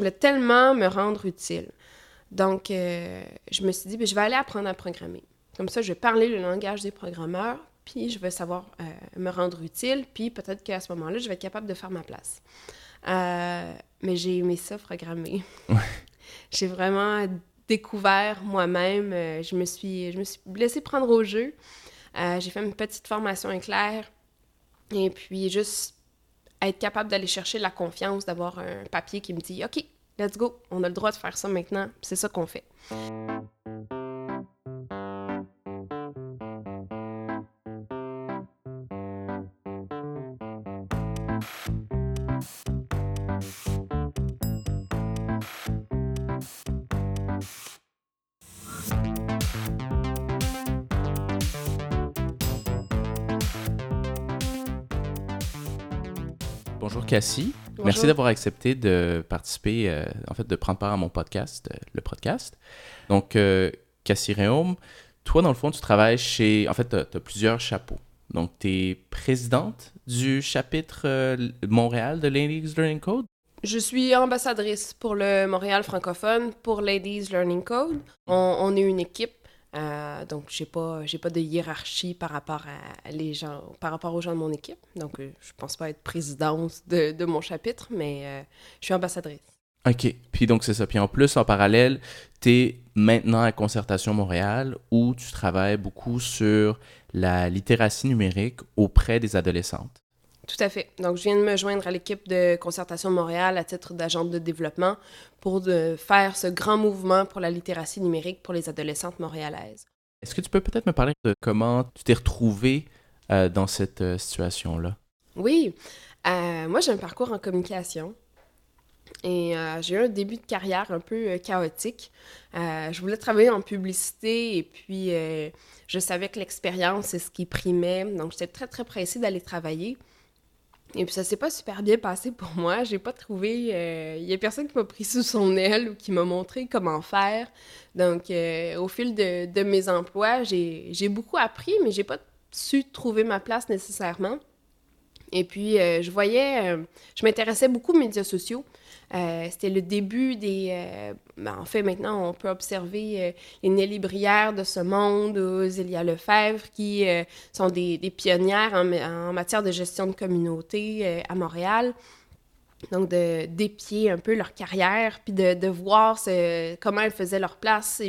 Je voulais tellement me rendre utile. Donc, euh, je me suis dit, ben, je vais aller apprendre à programmer. Comme ça, je vais parler le langage des programmeurs, puis je vais savoir euh, me rendre utile, puis peut-être qu'à ce moment-là, je vais être capable de faire ma place. Euh, mais j'ai aimé ça, programmer. j'ai vraiment découvert moi-même. je, me suis, je me suis laissée prendre au jeu. j'ai fait une petite formation éclair. Et puis, juste être capable d'aller chercher la confiance, d'avoir un papier qui me dit OK, let's go, on a le droit de faire ça maintenant, c'est ça qu'on fait. Bonjour Cassie. Merci d'avoir accepté de participer, euh, en fait, de prendre part à mon podcast, euh, le podcast. Donc, euh, Cassie Réaume, toi, dans le fond, tu travailles chez. En fait, tu as, plusieurs chapeaux. Donc, tu es présidente du chapitre Montréal de Ladies Learning Code? Je suis ambassadrice pour le Montréal francophone pour Ladies Learning Code. on est une équipe euh, donc, j'ai pas, j'ai pas de hiérarchie par rapport à les gens, par rapport aux gens de mon équipe. Donc, euh, je pense pas être présidente de, mon chapitre, mais euh, je suis ambassadrice. OK. Puis donc, c'est ça. Puis en plus, en parallèle, tu es maintenant à Concertation Montréal où tu travailles beaucoup sur la littératie numérique auprès des adolescentes. Tout à fait. Donc, je viens de me joindre à l'équipe de Concertation Montréal à titre d'agente de développement pour de faire ce grand mouvement pour la littératie numérique pour les adolescentes montréalaises. Est-ce que tu peux peut-être me parler de comment tu t'es retrouvée euh, dans cette euh, situation-là? Oui. Euh, moi, j'ai un parcours en communication. Et j'ai eu un début de carrière un peu chaotique. je voulais travailler en publicité et puis je savais que l'expérience, c'est ce qui primait. Donc, j'étais très, très pressée d'aller travailler. Et puis ça s'est pas super bien passé pour moi. J'ai pas trouvé. Il euh, y a personne qui m'a pris sous son aile ou qui m'a montré comment faire. Donc, euh, au fil de, de mes emplois, j'ai beaucoup appris, mais j'ai pas su trouver ma place nécessairement. Et puis, euh, je voyais, je m'intéressais beaucoup aux médias sociaux. Euh, c'était le début des... Euh, ben, en fait, maintenant, on peut observer euh, les Nelly Brière de ce monde, Zélia Lefebvre, qui sont des, pionnières en, matière de gestion de communauté à Montréal. Donc, de d'épier un peu leur carrière, puis de, voir comment elles faisaient leur place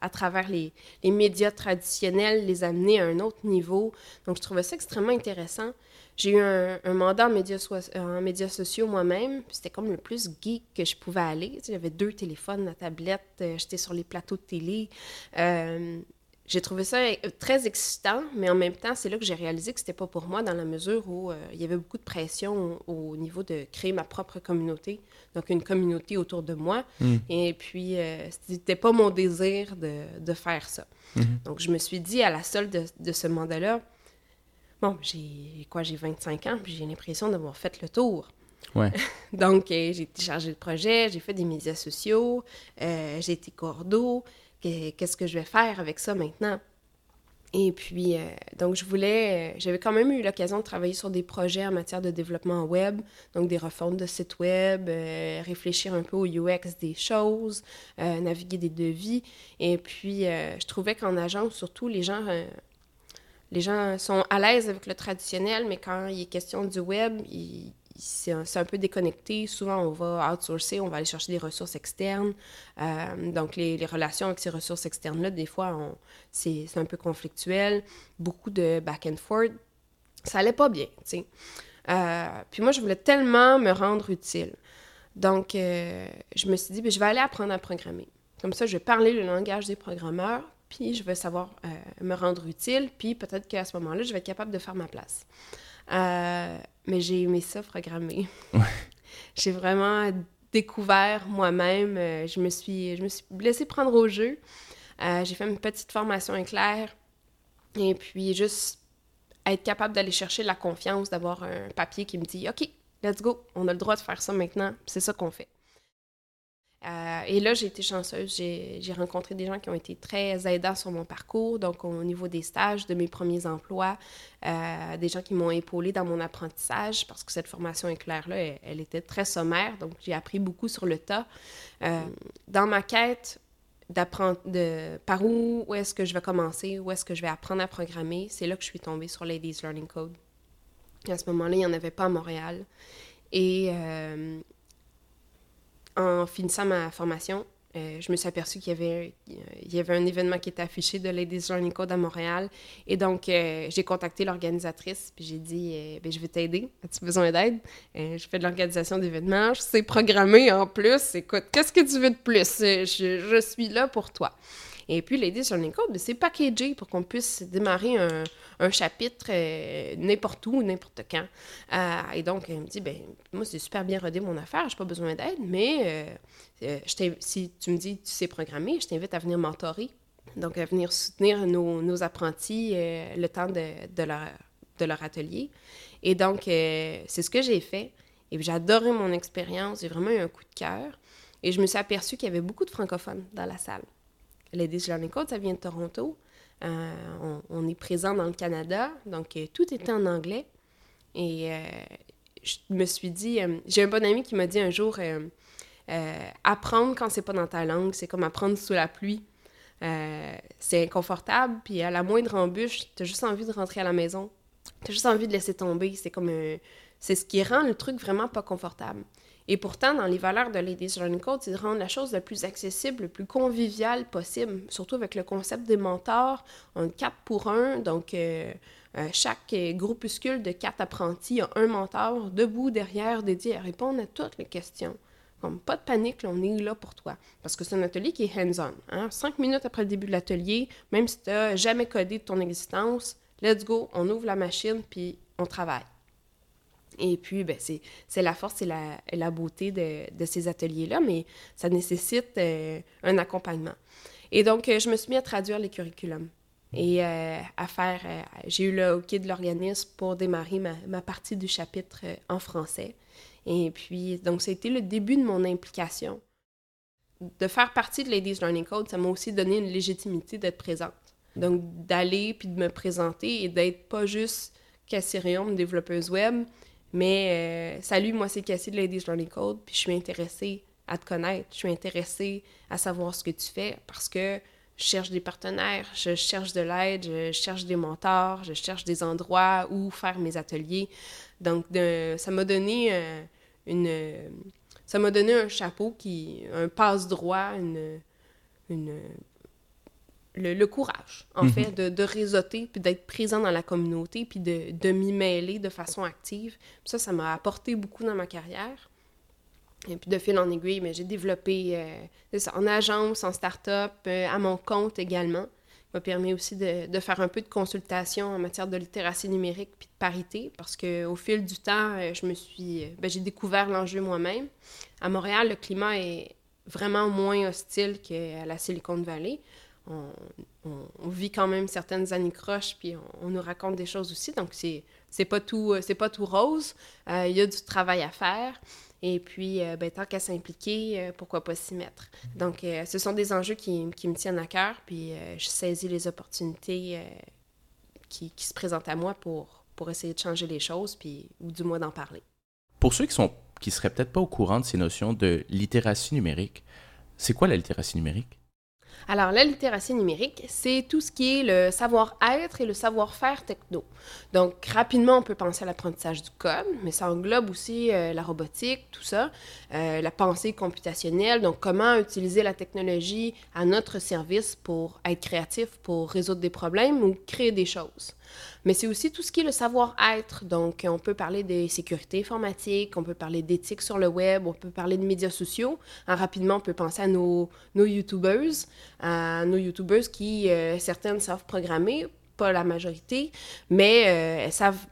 à travers les, médias traditionnels, les amener à un autre niveau. Donc, je trouvais ça extrêmement intéressant. J'ai eu un, mandat en médias, en médias sociaux moi-même. C'était comme le plus geek que je pouvais aller. J'avais deux téléphones, la tablette, euh, j'étais sur les plateaux de télé. Euh, j'ai trouvé ça euh, très excitant, mais en même temps, c'est là que j'ai réalisé que c'était pas pour moi dans la mesure où il y avait beaucoup de pression au, niveau de créer ma propre communauté, donc une communauté autour de moi. Hmm. Et puis, c'était pas mon désir de, de faire ça. Hmm. Donc, je me suis dit à la solde de, de ce mandat-là, bon, j'ai quoi, j'ai 25 ans, puis j'ai l'impression d'avoir fait le tour. Ouais. Donc, euh, j'ai chargé le projet, j'ai fait des médias sociaux, euh, j'ai été cordeau. Qu'est-ce que je vais faire avec ça maintenant? Et puis, euh, donc, je voulais, j'avais quand même eu l'occasion de travailler sur des projets en matière de développement web, donc des refontes de sites web, réfléchir un peu au UX des choses, naviguer des devis. Et puis, je trouvais qu'en agence, surtout, les gens les gens sont à l'aise avec le traditionnel, mais quand il est question du web, c'est un, peu déconnecté. Souvent, on va outsourcer, on va aller chercher des ressources externes. Euh, donc, les, relations avec ces ressources externes-là, des fois, c'est un peu conflictuel. Beaucoup de back and forth. Ça allait pas bien. Euh, puis moi, je voulais tellement me rendre utile. Donc, euh, je me suis dit, ben, je vais aller apprendre à programmer. Comme ça, je vais parler le langage des programmeurs, puis je vais savoir euh, me rendre utile, puis peut-être qu'à ce moment-là, je vais être capable de faire ma place. Euh, mais j'ai aimé ça programmer. j'ai vraiment découvert moi-même. Euh, je, me suis, je me suis laissée prendre au jeu. j'ai fait une petite formation éclair. Et puis, juste être capable d'aller chercher la confiance, d'avoir un papier qui me dit OK, let's go, on a le droit de faire ça maintenant. C'est ça qu'on fait. Euh, et là, j'ai été chanceuse. J'ai rencontré des gens qui ont été très aidants sur mon parcours, donc au niveau des stages, de mes premiers emplois, euh, des gens qui m'ont épaulé dans mon apprentissage, parce que cette formation éclair-là, elle, était très sommaire, donc j'ai appris beaucoup sur le tas. Euh, dans ma quête d'apprendre de par où, où est-ce que je vais commencer, où est-ce que je vais apprendre à programmer, c'est là que je suis tombée sur Ladies Learning Code. À ce moment-là, il n'y en avait pas à Montréal. Et en finissant ma formation, euh, je me suis aperçue qu'il y avait, un événement qui était affiché de Ladies Learning Code à Montréal. Et donc, euh, j'ai contacté l'organisatrice, puis j'ai dit euh, ben, Je vais t'aider. As-tu besoin d'aide? Je fais de l'organisation d'événements, je sais programmer en plus. Écoute, qu'est-ce que tu veux de plus? Je, suis là pour toi. Et puis, Ladies Learning Code, ben, c'est packagé pour qu'on puisse démarrer un, un chapitre euh, n'importe où, n'importe quand. Euh, et donc, elle me dit, ben moi, c'est super bien rodé mon affaire, j'ai pas besoin d'aide, mais euh, si tu me dis tu sais programmer, je t'invite à venir mentorer. Donc, à venir soutenir nos, apprentis le temps de, leur, de leur atelier. Et donc, c'est ce que j'ai fait. Et j'ai adoré mon expérience. J'ai vraiment eu un coup de cœur. Et je me suis aperçue qu'il y avait beaucoup de francophones dans la salle. Ladies Learning Code, ça vient de Toronto. Euh, on, est présent dans le Canada, donc euh, tout était en anglais. Et euh, je me suis dit, j'ai un bon ami qui m'a dit un jour, apprendre quand c'est pas dans ta langue, c'est comme apprendre sous la pluie. c'est inconfortable, puis à la moindre embûche, t'as juste envie de rentrer à la maison. T'as juste envie de laisser tomber. C'est comme c'est ce qui rend le truc vraiment pas confortable. Et pourtant, dans les valeurs de Ladies Learning Code, de rendre la chose la plus accessible, le plus conviviale possible, surtout avec le concept des mentors. Est quatre pour un, donc euh, euh, chaque groupuscule de quatre apprentis a un mentor debout derrière dédié à répondre à toutes les questions. Comme pas de panique, on est là pour toi. Parce que c'est un atelier qui est hands-on. Hein? Cinq minutes après le début de l'atelier, même si tu n'as jamais codé de ton existence, let's go, on ouvre la machine puis on travaille. Et puis, ben, c'est la force et la, la beauté de, de ces ateliers-là, mais ça nécessite euh, un accompagnement. Et donc, euh, je me suis mis à traduire les curriculums et euh, à faire... J'ai eu le OK de l'organisme pour démarrer ma, ma, partie du chapitre en français. Et puis, donc, été le début de mon implication. De faire partie de Ladies Learning Code, ça m'a aussi donné une légitimité d'être présente. Donc, d'aller puis de me présenter et d'être pas juste Cassirium, développeuse web, mais euh, salut, moi c'est Cassie de Ladies Learning Code, puis je suis intéressée à te connaître, je suis intéressée à savoir ce que tu fais parce que je cherche des partenaires, je cherche de l'aide, je cherche des mentors, je cherche des endroits où faire mes ateliers. Donc, ça m'a donné euh. Ça m'a donné un chapeau qui. un passe-droit, une, une le, courage, en mhm. fait, de, de réseauter, puis d'être présent dans la communauté, puis de, de m'y mêler de façon active. ça, ça m'a apporté beaucoup dans ma carrière. Et puis de fil en aiguille, mais j'ai développé euh, en agence, en start-up, euh, à mon compte également. Ça m'a permis aussi de, de, faire un peu de consultation en matière de littératie numérique puis de parité, parce qu'au fil du temps, euh, je me suis, ben, j'ai découvert l'enjeu moi-même. À Montréal, le climat est vraiment moins hostile qu'à la Silicon Valley on, vit quand même certaines anicroches, puis on, nous raconte des choses aussi. Donc, c'est, c'est pas tout c'est pas tout rose. Euh, il y a du travail à faire. Et puis, euh, ben, tant qu'à s'impliquer, euh, pourquoi pas s'y mettre? Donc, ce sont des enjeux qui, qui, me tiennent à cœur, puis je saisis les opportunités qui, qui, se présentent à moi pour, pour essayer de changer les choses, puis, ou du moins d'en parler. Pour ceux qui sont qui seraient peut-être pas au courant de ces notions de littératie numérique, c'est quoi la littératie numérique? Alors, la littératie numérique, c'est tout ce qui est le savoir-être et le savoir-faire techno. Donc, rapidement, on peut penser à l'apprentissage du code, mais ça englobe aussi euh, la robotique, tout ça, euh, la pensée computationnelle, donc comment utiliser la technologie à notre service pour être créatif, pour résoudre des problèmes ou créer des choses. Mais c'est aussi tout ce qui est le savoir-être. Donc, on peut parler des sécurités informatiques, on peut parler d'éthique sur le web, on peut parler de médias sociaux. Rapidement, on peut penser à nos, nos YouTubers, à nos YouTubers qui, euh, certaines savent programmer, pas la majorité, mais euh, elles savent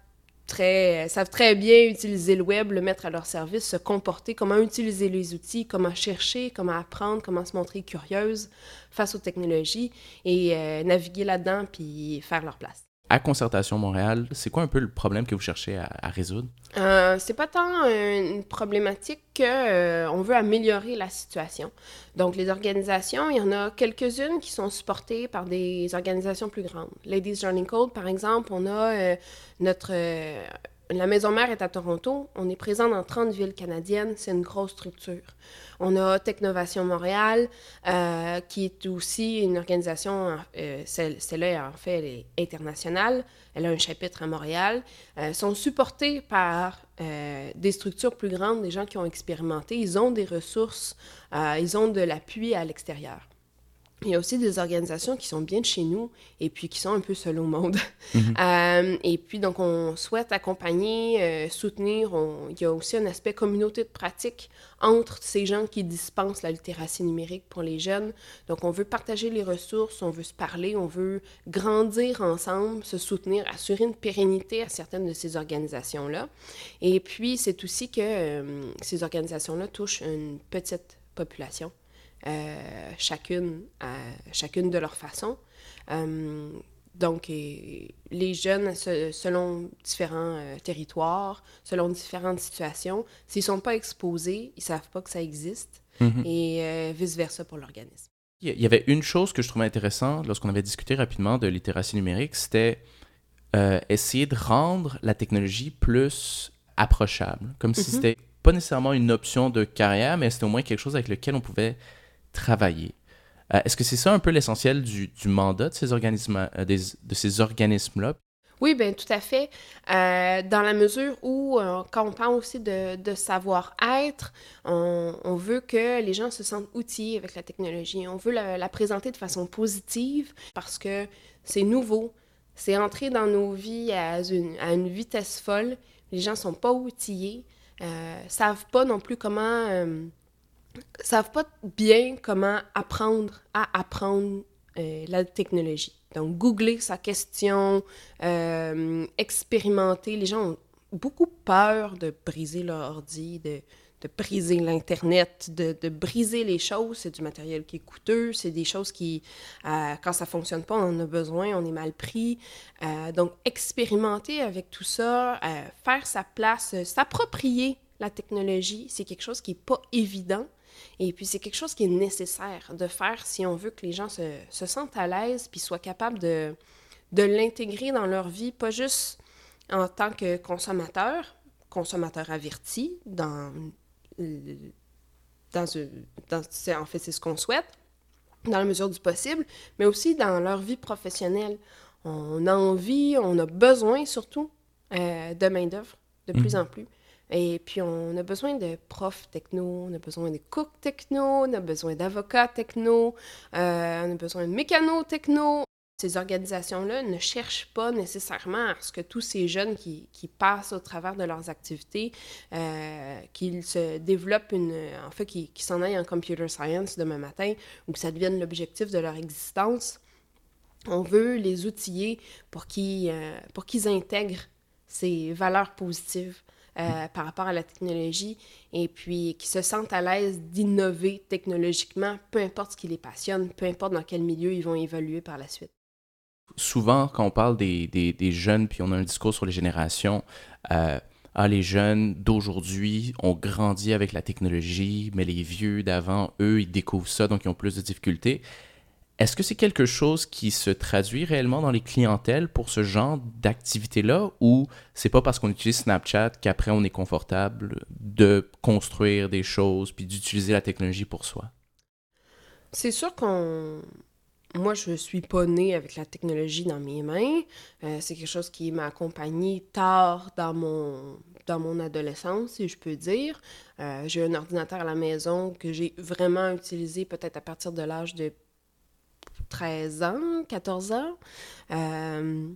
Très, savent très bien utiliser le web, le mettre à leur service, se comporter, comment utiliser les outils, comment chercher, comment apprendre, comment se montrer curieuse face aux technologies et euh, naviguer là-dedans puis faire leur place. À Concertation Montréal, c'est quoi un peu le problème que vous cherchez à, résoudre? Euh, c'est pas tant une problématique qu'on euh, veut améliorer la situation. Donc, les organisations, il y en a quelques-unes qui sont supportées par des organisations plus grandes. Ladies Journey Code, par exemple, on a euh, notre la maison mère est à Toronto. On est présent dans 30 villes canadiennes. C'est une grosse structure. On a Technovation Montréal, euh, qui est aussi une organisation, euh, celle-là, en fait, est internationale. Elle a un chapitre à Montréal. Euh, sont supportés par euh, des structures plus grandes, des gens qui ont expérimenté. Ils ont des ressources, ils ont de l'appui à l'extérieur. Il y a aussi des organisations qui sont bien de chez nous et puis qui sont un peu seules au monde. Mhm. Euh, et puis, donc, on souhaite accompagner, euh, soutenir. Il y a aussi un aspect communauté de pratique entre ces gens qui dispensent la littératie numérique pour les jeunes. Donc, on veut partager les ressources, on veut se parler, on veut grandir ensemble, se soutenir, assurer une pérennité à certaines de ces organisations-là. Et puis, c'est aussi que euh, ces organisations-là touchent une petite population. Euh, chacune, chacune de leur façon. Euh, donc, les jeunes, selon différents euh, territoires, selon différentes situations, s'ils ne sont pas exposés, ils ne savent pas que ça existe, mhm. et vice-versa pour l'organisme. Il y avait une chose que je trouvais intéressante lorsqu'on avait discuté rapidement de littératie numérique, c'était essayer de rendre la technologie plus approchable, comme si mhm. c'était pas nécessairement une option de carrière, mais c'était au moins quelque chose avec lequel on pouvait travailler. Euh, est-ce que c'est ça un peu l'essentiel du, mandat de ces organismes, euh, de ces organismes-là? Oui, bien, tout à fait. Euh, dans la mesure où, quand on parle aussi de, savoir-être, on, veut que les gens se sentent outillés avec la technologie. On veut la, présenter de façon positive parce que c'est nouveau. C'est entré dans nos vies à une, à une, vitesse folle. Les gens sont pas outillés, euh, savent pas non plus comment savent pas bien comment apprendre à apprendre euh, la technologie. Donc, googler sa question, euh, expérimenter. Les gens ont beaucoup peur de briser leur ordi, de, de briser l'Internet, de, de, briser les choses. C'est du matériel qui est coûteux, c'est des choses qui, euh, quand ça fonctionne pas, on en a besoin, on est mal pris. donc, expérimenter avec tout ça, faire sa place, s'approprier la technologie, c'est quelque chose qui n'est pas évident. Et puis, c'est quelque chose qui est nécessaire de faire si on veut que les gens se, se sentent à l'aise puis soient capables de, de l'intégrer dans leur vie, pas juste en tant que consommateur, consommateur averti, dans, dans, dans en fait, c'est ce qu'on souhaite, dans la mesure du possible, mais aussi dans leur vie professionnelle. On a envie, on a besoin surtout euh, de main-d'œuvre de plus mhm. en plus. Et puis, on a besoin de profs techno, on a besoin de cooks techno, on a besoin d'avocats techno, euh, on a besoin de mécanos techno. Ces organisations-là ne cherchent pas nécessairement à ce que tous ces jeunes qui, passent au travers de leurs activités, euh, qu'ils se développent une... En fait, qu'ils s'en aillent en computer science demain matin ou que ça devienne l'objectif de leur existence. On veut les outiller pour qu'ils euh, intègrent ces valeurs positives euh, par rapport à la technologie et puis qui se sentent à l'aise d'innover technologiquement, peu importe ce qui les passionne, peu importe dans quel milieu ils vont évoluer par la suite. Souvent, quand on parle des, des, jeunes, puis on a un discours sur les générations, euh, ah, les jeunes d'aujourd'hui ont grandi avec la technologie, mais les vieux d'avant, eux, ils découvrent ça, donc ils ont plus de difficultés. Est-ce que c'est quelque chose qui se traduit réellement dans les clientèles pour ce genre d'activité-là ou c'est pas parce qu'on utilise Snapchat qu'après on est confortable de construire des choses puis d'utiliser la technologie pour soi? C'est sûr qu'on. Moi, je suis pas née avec la technologie dans mes mains. Euh, c'est quelque chose qui m'a accompagné tard dans mon, dans mon adolescence, si je peux dire. Euh, j'ai un ordinateur à la maison que j'ai vraiment utilisé peut-être à partir de l'âge de 13 ans, 14 ans. Euh,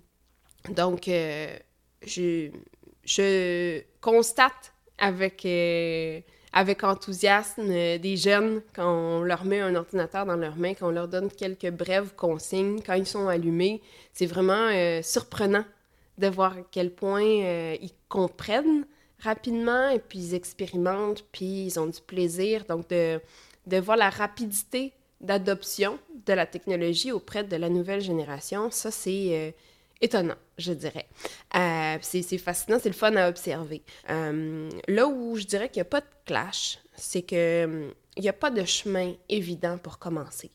donc, euh, je, constate avec, euh, enthousiasme des jeunes quand on leur met un ordinateur dans leurs mains, quand on leur donne quelques brèves consignes, quand ils sont allumés. C'est vraiment surprenant de voir à quel point ils comprennent rapidement et puis ils expérimentent, puis ils ont du plaisir. Donc, de voir la rapidité d'adoption de la technologie auprès de la nouvelle génération, ça, c'est euh, étonnant, je dirais. Euh, c'est fascinant, c'est le fun à observer. Euh, là où je dirais qu'il n'y a pas de clash, c'est que il n'y a pas de chemin évident pour commencer.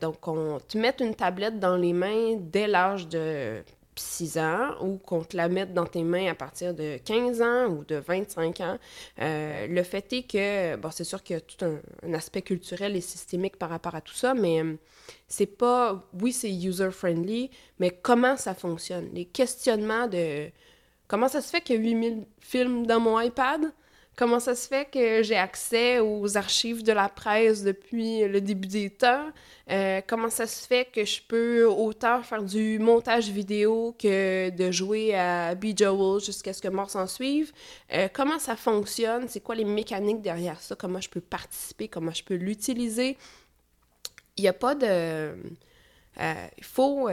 donc, on te met une tablette dans les mains dès l'âge de 6 ans ou qu'on te la mette dans tes mains à partir de 15 ans ou de 25 ans. Euh, le fait est que, bon, c'est sûr qu'il y a tout un, aspect culturel et systémique par rapport à tout ça, mais euh, c'est pas, oui, c'est user-friendly, mais comment ça fonctionne? Les questionnements de comment ça se fait qu'il y a 8000 films dans mon iPad? Comment ça se fait que j'ai accès aux archives de la presse depuis le début des temps? Euh, comment ça se fait que je peux autant faire du montage vidéo que de jouer à Bejeweled jusqu'à ce que mort s'en suive? Euh, comment ça fonctionne? C'est quoi les mécaniques derrière ça? Comment je peux participer? Comment je peux l'utiliser? Il n'y a pas de... Euh, il faut,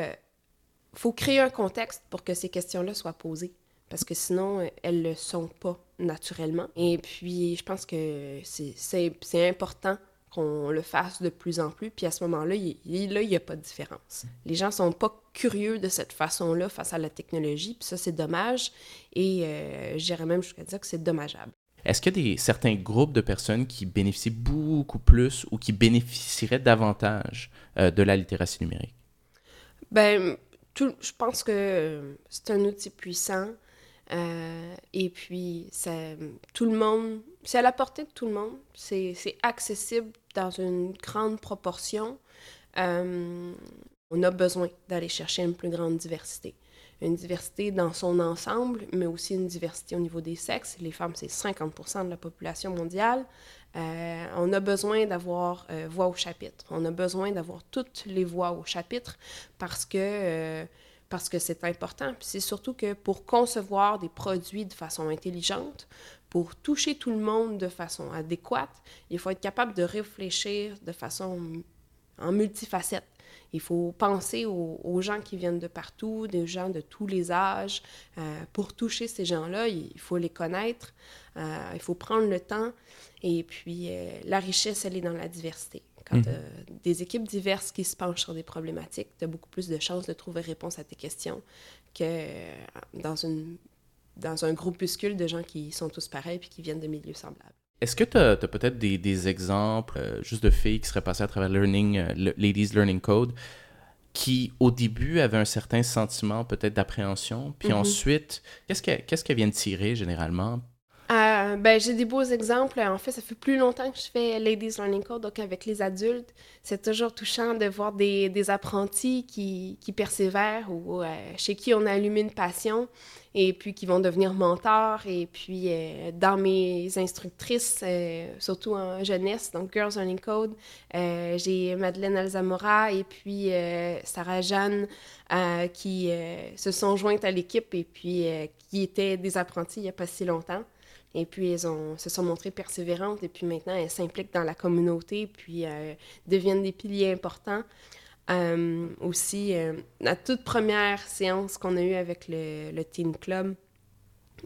faut créer un contexte pour que ces questions-là soient posées parce que sinon, elles ne le sont pas naturellement. Et puis, je pense que c'est important qu'on le fasse de plus en plus. Puis à ce moment-là, il n'y a pas de différence. Les gens sont pas curieux de cette façon-là face à la technologie. Puis ça, c'est dommage. Et euh, j'irais même jusqu'à dire que c'est dommageable. Est-ce qu'il y a des, certains groupes de personnes qui bénéficient beaucoup plus ou qui bénéficieraient davantage euh, de la littératie numérique? Ben, tout, je pense que c'est un outil puissant. Euh, et puis, tout le monde, c'est à la portée de tout le monde. C'est accessible dans une grande proportion. Euh, on a besoin d'aller chercher une plus grande diversité. Une diversité dans son ensemble, mais aussi une diversité au niveau des sexes. Les femmes, c'est 50% de la population mondiale. Euh, on a besoin d'avoir voix au chapitre. On a besoin d'avoir toutes les voix au chapitre parce que parce que c'est important. C'est surtout que pour concevoir des produits de façon intelligente, pour toucher tout le monde de façon adéquate, il faut être capable de réfléchir de façon en multifacette. Il faut penser aux, gens qui viennent de partout, des gens de tous les âges. Euh, pour toucher ces gens-là, il faut les connaître, euh, il faut prendre le temps. Et puis, euh, la richesse, elle est dans la diversité. Quand mhm. tu as des équipes diverses qui se penchent sur des problématiques, tu as beaucoup plus de chances de trouver réponse à tes questions que euh, dans, une, dans un groupuscule de gens qui sont tous pareils puis qui viennent de milieux semblables. Est-ce que tu as, peut-être des, des, exemples euh, juste de filles qui seraient passées à travers Learning, euh, Ladies Learning Code qui, au début, avaient un certain sentiment peut-être d'appréhension, puis mhm. ensuite, qu'est-ce qu'elles viennent tirer généralement? Euh, ben, j'ai des beaux exemples. En fait, ça fait plus longtemps que je fais Ladies Learning Code, donc avec les adultes. C'est toujours touchant de voir des, apprentis qui, persévèrent ou euh, chez qui on a allumé une passion et puis qui vont devenir mentors. Et puis, euh, dans mes instructrices, surtout en jeunesse, donc Girls Learning Code, j'ai Madeleine Alzamora et puis Sarah Jeanne qui se sont jointes à l'équipe et puis qui étaient des apprentis il n'y a pas si longtemps. Et puis, elles se sont montrées persévérantes et puis maintenant, elles s'impliquent dans la communauté puis euh, deviennent des piliers importants. Euh, aussi, euh, la toute première séance qu'on a eue avec le, le, Teen Club,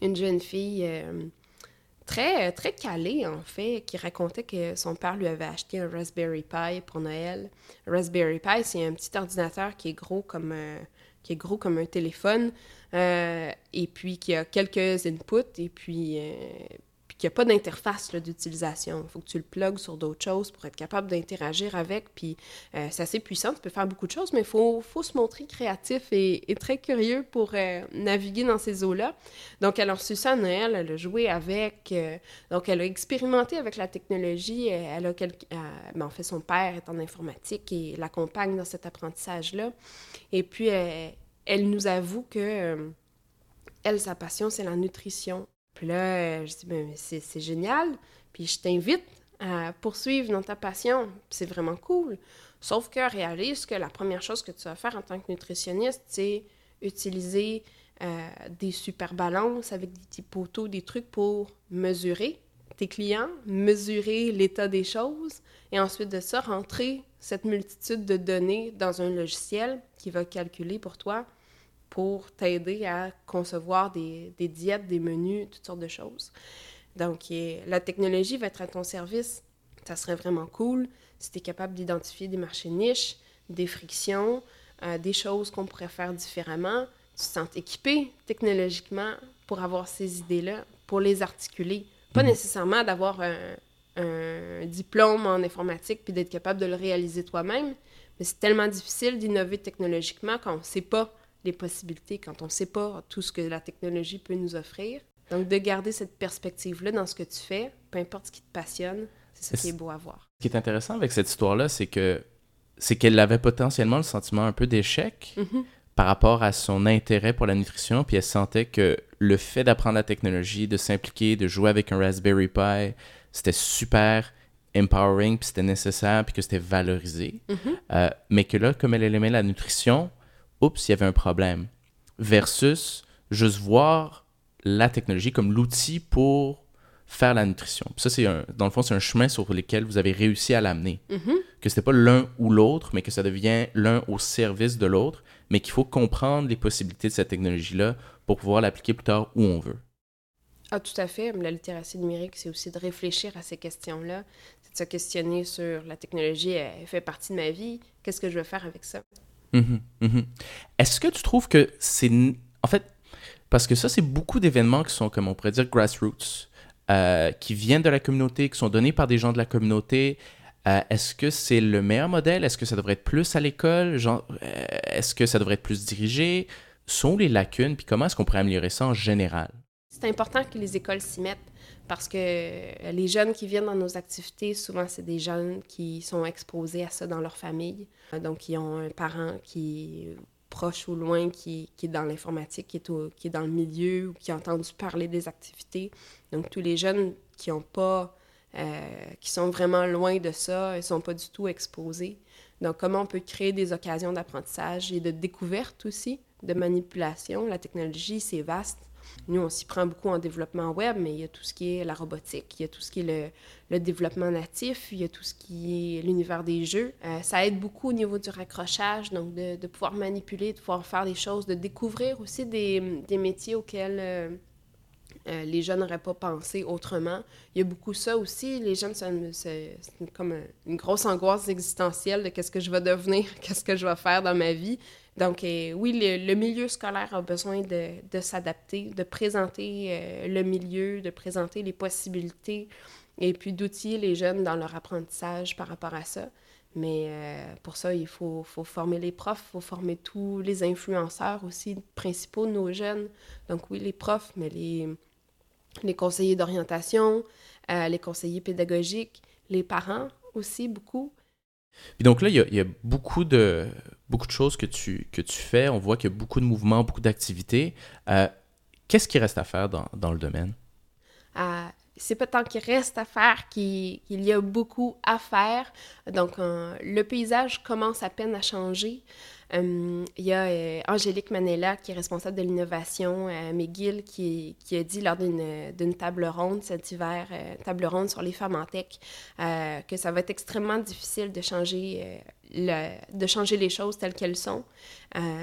une jeune fille très, très calée, en fait, qui racontait que son père lui avait acheté un Raspberry Pi pour Noël. Raspberry Pi, c'est un petit ordinateur qui est gros comme, qui est gros comme un téléphone, euh, et puis qui a quelques inputs, et puis, euh, puis qu'il n'y a pas d'interface d'utilisation. Il faut que tu le plugues sur d'autres choses pour être capable d'interagir avec, puis euh, c'est assez puissant, tu peux faire beaucoup de choses, mais il faut, faut, se montrer créatif et, très curieux pour naviguer dans ces eaux-là. Donc, elle a reçu ça à Noël, elle a joué avec, donc elle a expérimenté avec la technologie, elle a ben, en fait, son père est en informatique et l'accompagne dans cet apprentissage-là. Et puis, elle nous avoue que euh, elle, sa passion, c'est la nutrition. Puis là, euh, je dis, ben, c'est génial. Puis je t'invite à poursuivre dans ta passion. C'est vraiment cool. Sauf que réalise que la première chose que tu vas faire en tant que nutritionniste, c'est utiliser euh, des super balances avec des petits poteaux, des trucs pour mesurer tes clients, mesurer l'état des choses et ensuite de ça, rentrer cette multitude de données dans un logiciel qui va calculer pour toi pour t'aider à concevoir des, des, diètes, des menus, toutes sortes de choses. Donc, la technologie va être à ton service. Ça serait vraiment cool si tu es capable d'identifier des marchés niches, des frictions, des choses qu'on pourrait faire différemment, tu te sens équipé technologiquement pour avoir ces idées-là, pour les articuler. Pas mhm. nécessairement d'avoir un, un, diplôme en informatique puis d'être capable de le réaliser toi-même, mais c'est tellement difficile d'innover technologiquement quand on ne sait pas les possibilités, quand on ne sait pas tout ce que la technologie peut nous offrir. Donc, de garder cette perspective-là dans ce que tu fais, peu importe ce qui te passionne, c'est ça qui est beau à voir. Ce qui est intéressant avec cette histoire-là, c'est que c'est qu'elle avait potentiellement le sentiment un peu d'échec mm-hmm. par rapport à son intérêt pour la nutrition, puis elle sentait que le fait d'apprendre la technologie, de s'impliquer, de jouer avec un Raspberry Pi, c'était super empowering, puis c'était nécessaire, puis que c'était valorisé. Mm-hmm. Euh, mais que là, comme elle aimait la nutrition, oups, il y avait un problème. Versus juste voir la technologie comme l'outil pour faire la nutrition. ça, c'est dans le fond, c'est un chemin sur lequel vous avez réussi à l'amener. Mm-hmm. Que ce n'est pas l'un ou l'autre, mais que ça devient l'un au service de l'autre, mais qu'il faut comprendre les possibilités de cette technologie-là pour pouvoir l'appliquer plus tard où on veut. Ah, tout à fait. La littératie numérique, c'est aussi de réfléchir à ces questions-là. C'est de se questionner sur la technologie, elle fait partie de ma vie. Qu'est-ce que je veux faire avec ça? Mhm, mhm. Est-ce que tu trouves que c'est... En fait, parce que ça, c'est beaucoup d'événements qui sont, comme on pourrait dire, grassroots, euh, qui viennent de la communauté, qui sont donnés par des gens de la communauté. Euh, est-ce que c'est le meilleur modèle? Est-ce que ça devrait être plus à l'école? Euh, est-ce que ça devrait être plus dirigé? Sont les lacunes? Puis comment est-ce qu'on pourrait améliorer ça en général? C'est important que les écoles s'y mettent parce que les jeunes qui viennent dans nos activités, souvent, c'est des jeunes qui sont exposés à ça dans leur famille. Donc, qui ont un parent qui proche ou loin, qui, est dans l'informatique, qui, est qui est dans le milieu ou qui a entendu parler des activités. Donc, tous les jeunes qui ont pas, euh, qui sont vraiment loin de ça, ils sont pas du tout exposés. Donc, comment on peut créer des occasions d'apprentissage et de découverte aussi, de manipulation? La technologie, c'est vaste. Nous, on s'y prend beaucoup en développement web, mais il y a tout ce qui est la robotique, il y a tout ce qui est le, développement natif, il y a tout ce qui est l'univers des jeux. Euh, ça aide beaucoup au niveau du raccrochage, donc de, pouvoir manipuler, de pouvoir faire des choses, de découvrir aussi des, métiers auxquels euh, euh, les jeunes n'auraient pas pensé autrement. Il y a beaucoup ça aussi. Les jeunes, c'est comme une grosse angoisse existentielle de qu'est-ce que je vais devenir, qu'est-ce que je vais faire dans ma vie. Donc, euh, oui, le, milieu scolaire a besoin de, s'adapter, de présenter euh, le milieu, de présenter les possibilités et puis d'outiller les jeunes dans leur apprentissage par rapport à ça. Mais euh, pour ça, il faut, former les profs, il faut former tous les influenceurs aussi principaux de nos jeunes. Donc oui, les profs, mais les, les conseillers d'orientation, les conseillers pédagogiques, les parents aussi beaucoup. Donc là, il y, a, beaucoup, de, beaucoup de choses que tu, que tu fais. On voit qu'il y a beaucoup de mouvements, beaucoup d'activités. Euh, qu'est-ce qui reste à faire dans, dans le domaine? Euh, c'est pas tant qu'il reste à faire qu'il y a beaucoup à faire. Donc, euh, le paysage commence à peine à changer. Euh, il y a euh, Angélique Manella, qui est responsable de l'innovation à McGill, qui, a dit lors d'une table ronde cet hiver, table ronde sur les femmes en tech, que ça va être extrêmement difficile de changer, les choses telles qu'elles sont.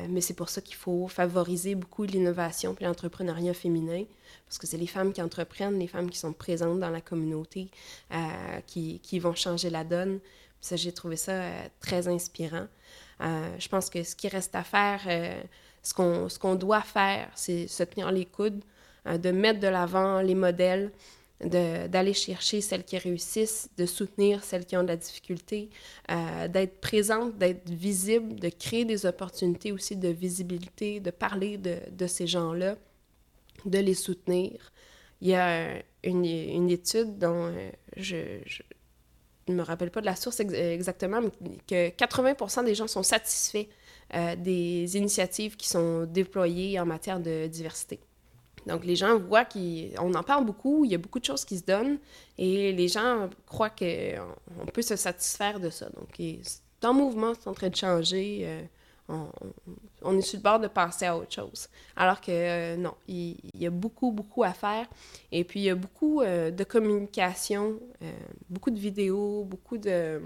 mais c'est pour ça qu'il faut favoriser beaucoup l'innovation et l'entrepreneuriat féminin parce que c'est les femmes qui entreprennent, les femmes qui sont présentes dans la communauté, euh, qui, vont changer la donne. Ça, j'ai trouvé ça euh, très inspirant. Euh, je pense que ce qui reste à faire, ce qu'on ce qu'on doit faire, c'est se tenir les coudes, de mettre de l'avant les modèles, d'aller chercher celles qui réussissent, de soutenir celles qui ont de la difficulté, d'être présente, d'être visible, de créer des opportunités aussi de visibilité, de parler de, de ces gens-là de les soutenir. Il y a une, une étude dont euh, je, ne me rappelle pas de la source exactement, mais que 80% des gens sont satisfaits euh, des initiatives qui sont déployées en matière de diversité. Donc, les gens voient qu'on en parle beaucoup, il y a beaucoup de choses qui se donnent, et les gens croient qu'on peut se satisfaire de ça. Donc, en mouvement, c'est en train de changer. Euh, on, est sur le bord de passer à autre chose. Alors que euh, non, il, y a beaucoup, beaucoup à faire. Et puis, il y a beaucoup euh, de communication, euh, beaucoup de vidéos, beaucoup de...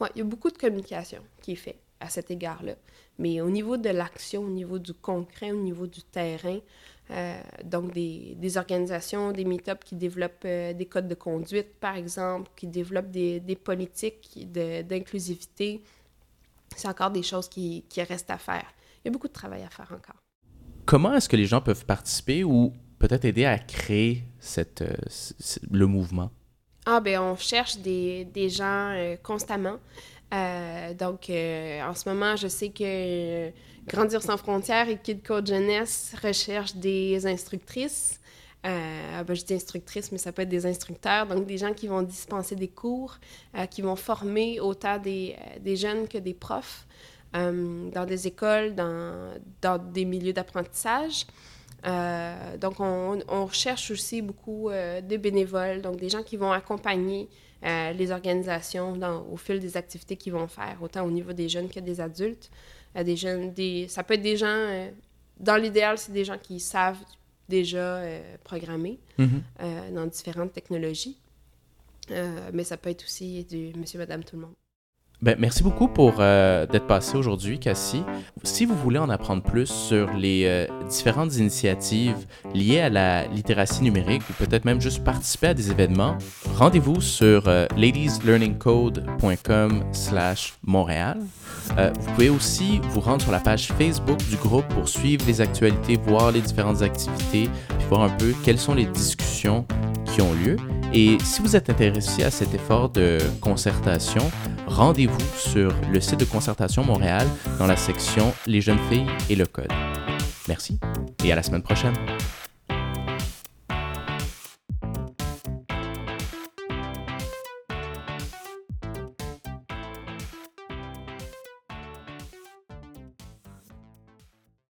Ouais, il y a beaucoup de communication qui est fait à cet égard-là. Mais au niveau de l'action, au niveau du concret, au niveau du terrain, donc des, organisations, des meet-ups qui développent des codes de conduite, par exemple, qui développent des politiques d'inclusivité, c'est encore des choses qui, qui restent à faire. Il y a beaucoup de travail à faire encore. Comment est-ce que les gens peuvent participer ou peut-être aider à créer cette, euh, le mouvement? Ah, ben on cherche des, des gens euh, constamment. Euh, donc, en ce moment, je sais que Grandir sans frontières et Kid Code Jeunesse recherche des instructrices. Euh, ben, je dis instructrices, mais ça peut être des instructeurs, donc des gens qui vont dispenser des cours, qui vont former autant des, des, jeunes que des profs dans des écoles, dans, dans des milieux d'apprentissage. Euh, donc, on, on, recherche aussi beaucoup euh, de bénévoles, donc des gens qui vont accompagner euh, les organisations au fil des activités qu'ils vont faire, autant au niveau des jeunes que des adultes. des jeunes, des, ça peut être des gens, dans l'idéal, c'est des gens qui savent déjà programmer mm-hmm. dans différentes technologies, mais ça peut être aussi du monsieur, madame, tout le monde. Ben, merci beaucoup pour euh, d'être passé aujourd'hui, Cassie. Si vous voulez en apprendre plus sur les euh, différentes initiatives liées à la littératie numérique ou peut-être même juste participer à des événements, rendez-vous sur euh, ladieslearningcode.com slash Montréal. vous pouvez aussi vous rendre sur la page Facebook du groupe pour suivre les actualités, voir les différentes activités, voir un peu quelles sont les discussions qui ont lieu. Et si vous êtes intéressé à cet effort de concertation, rendez-vous sur le site de Concertation Montréal dans la section Les jeunes filles et le code. Merci et à la semaine prochaine.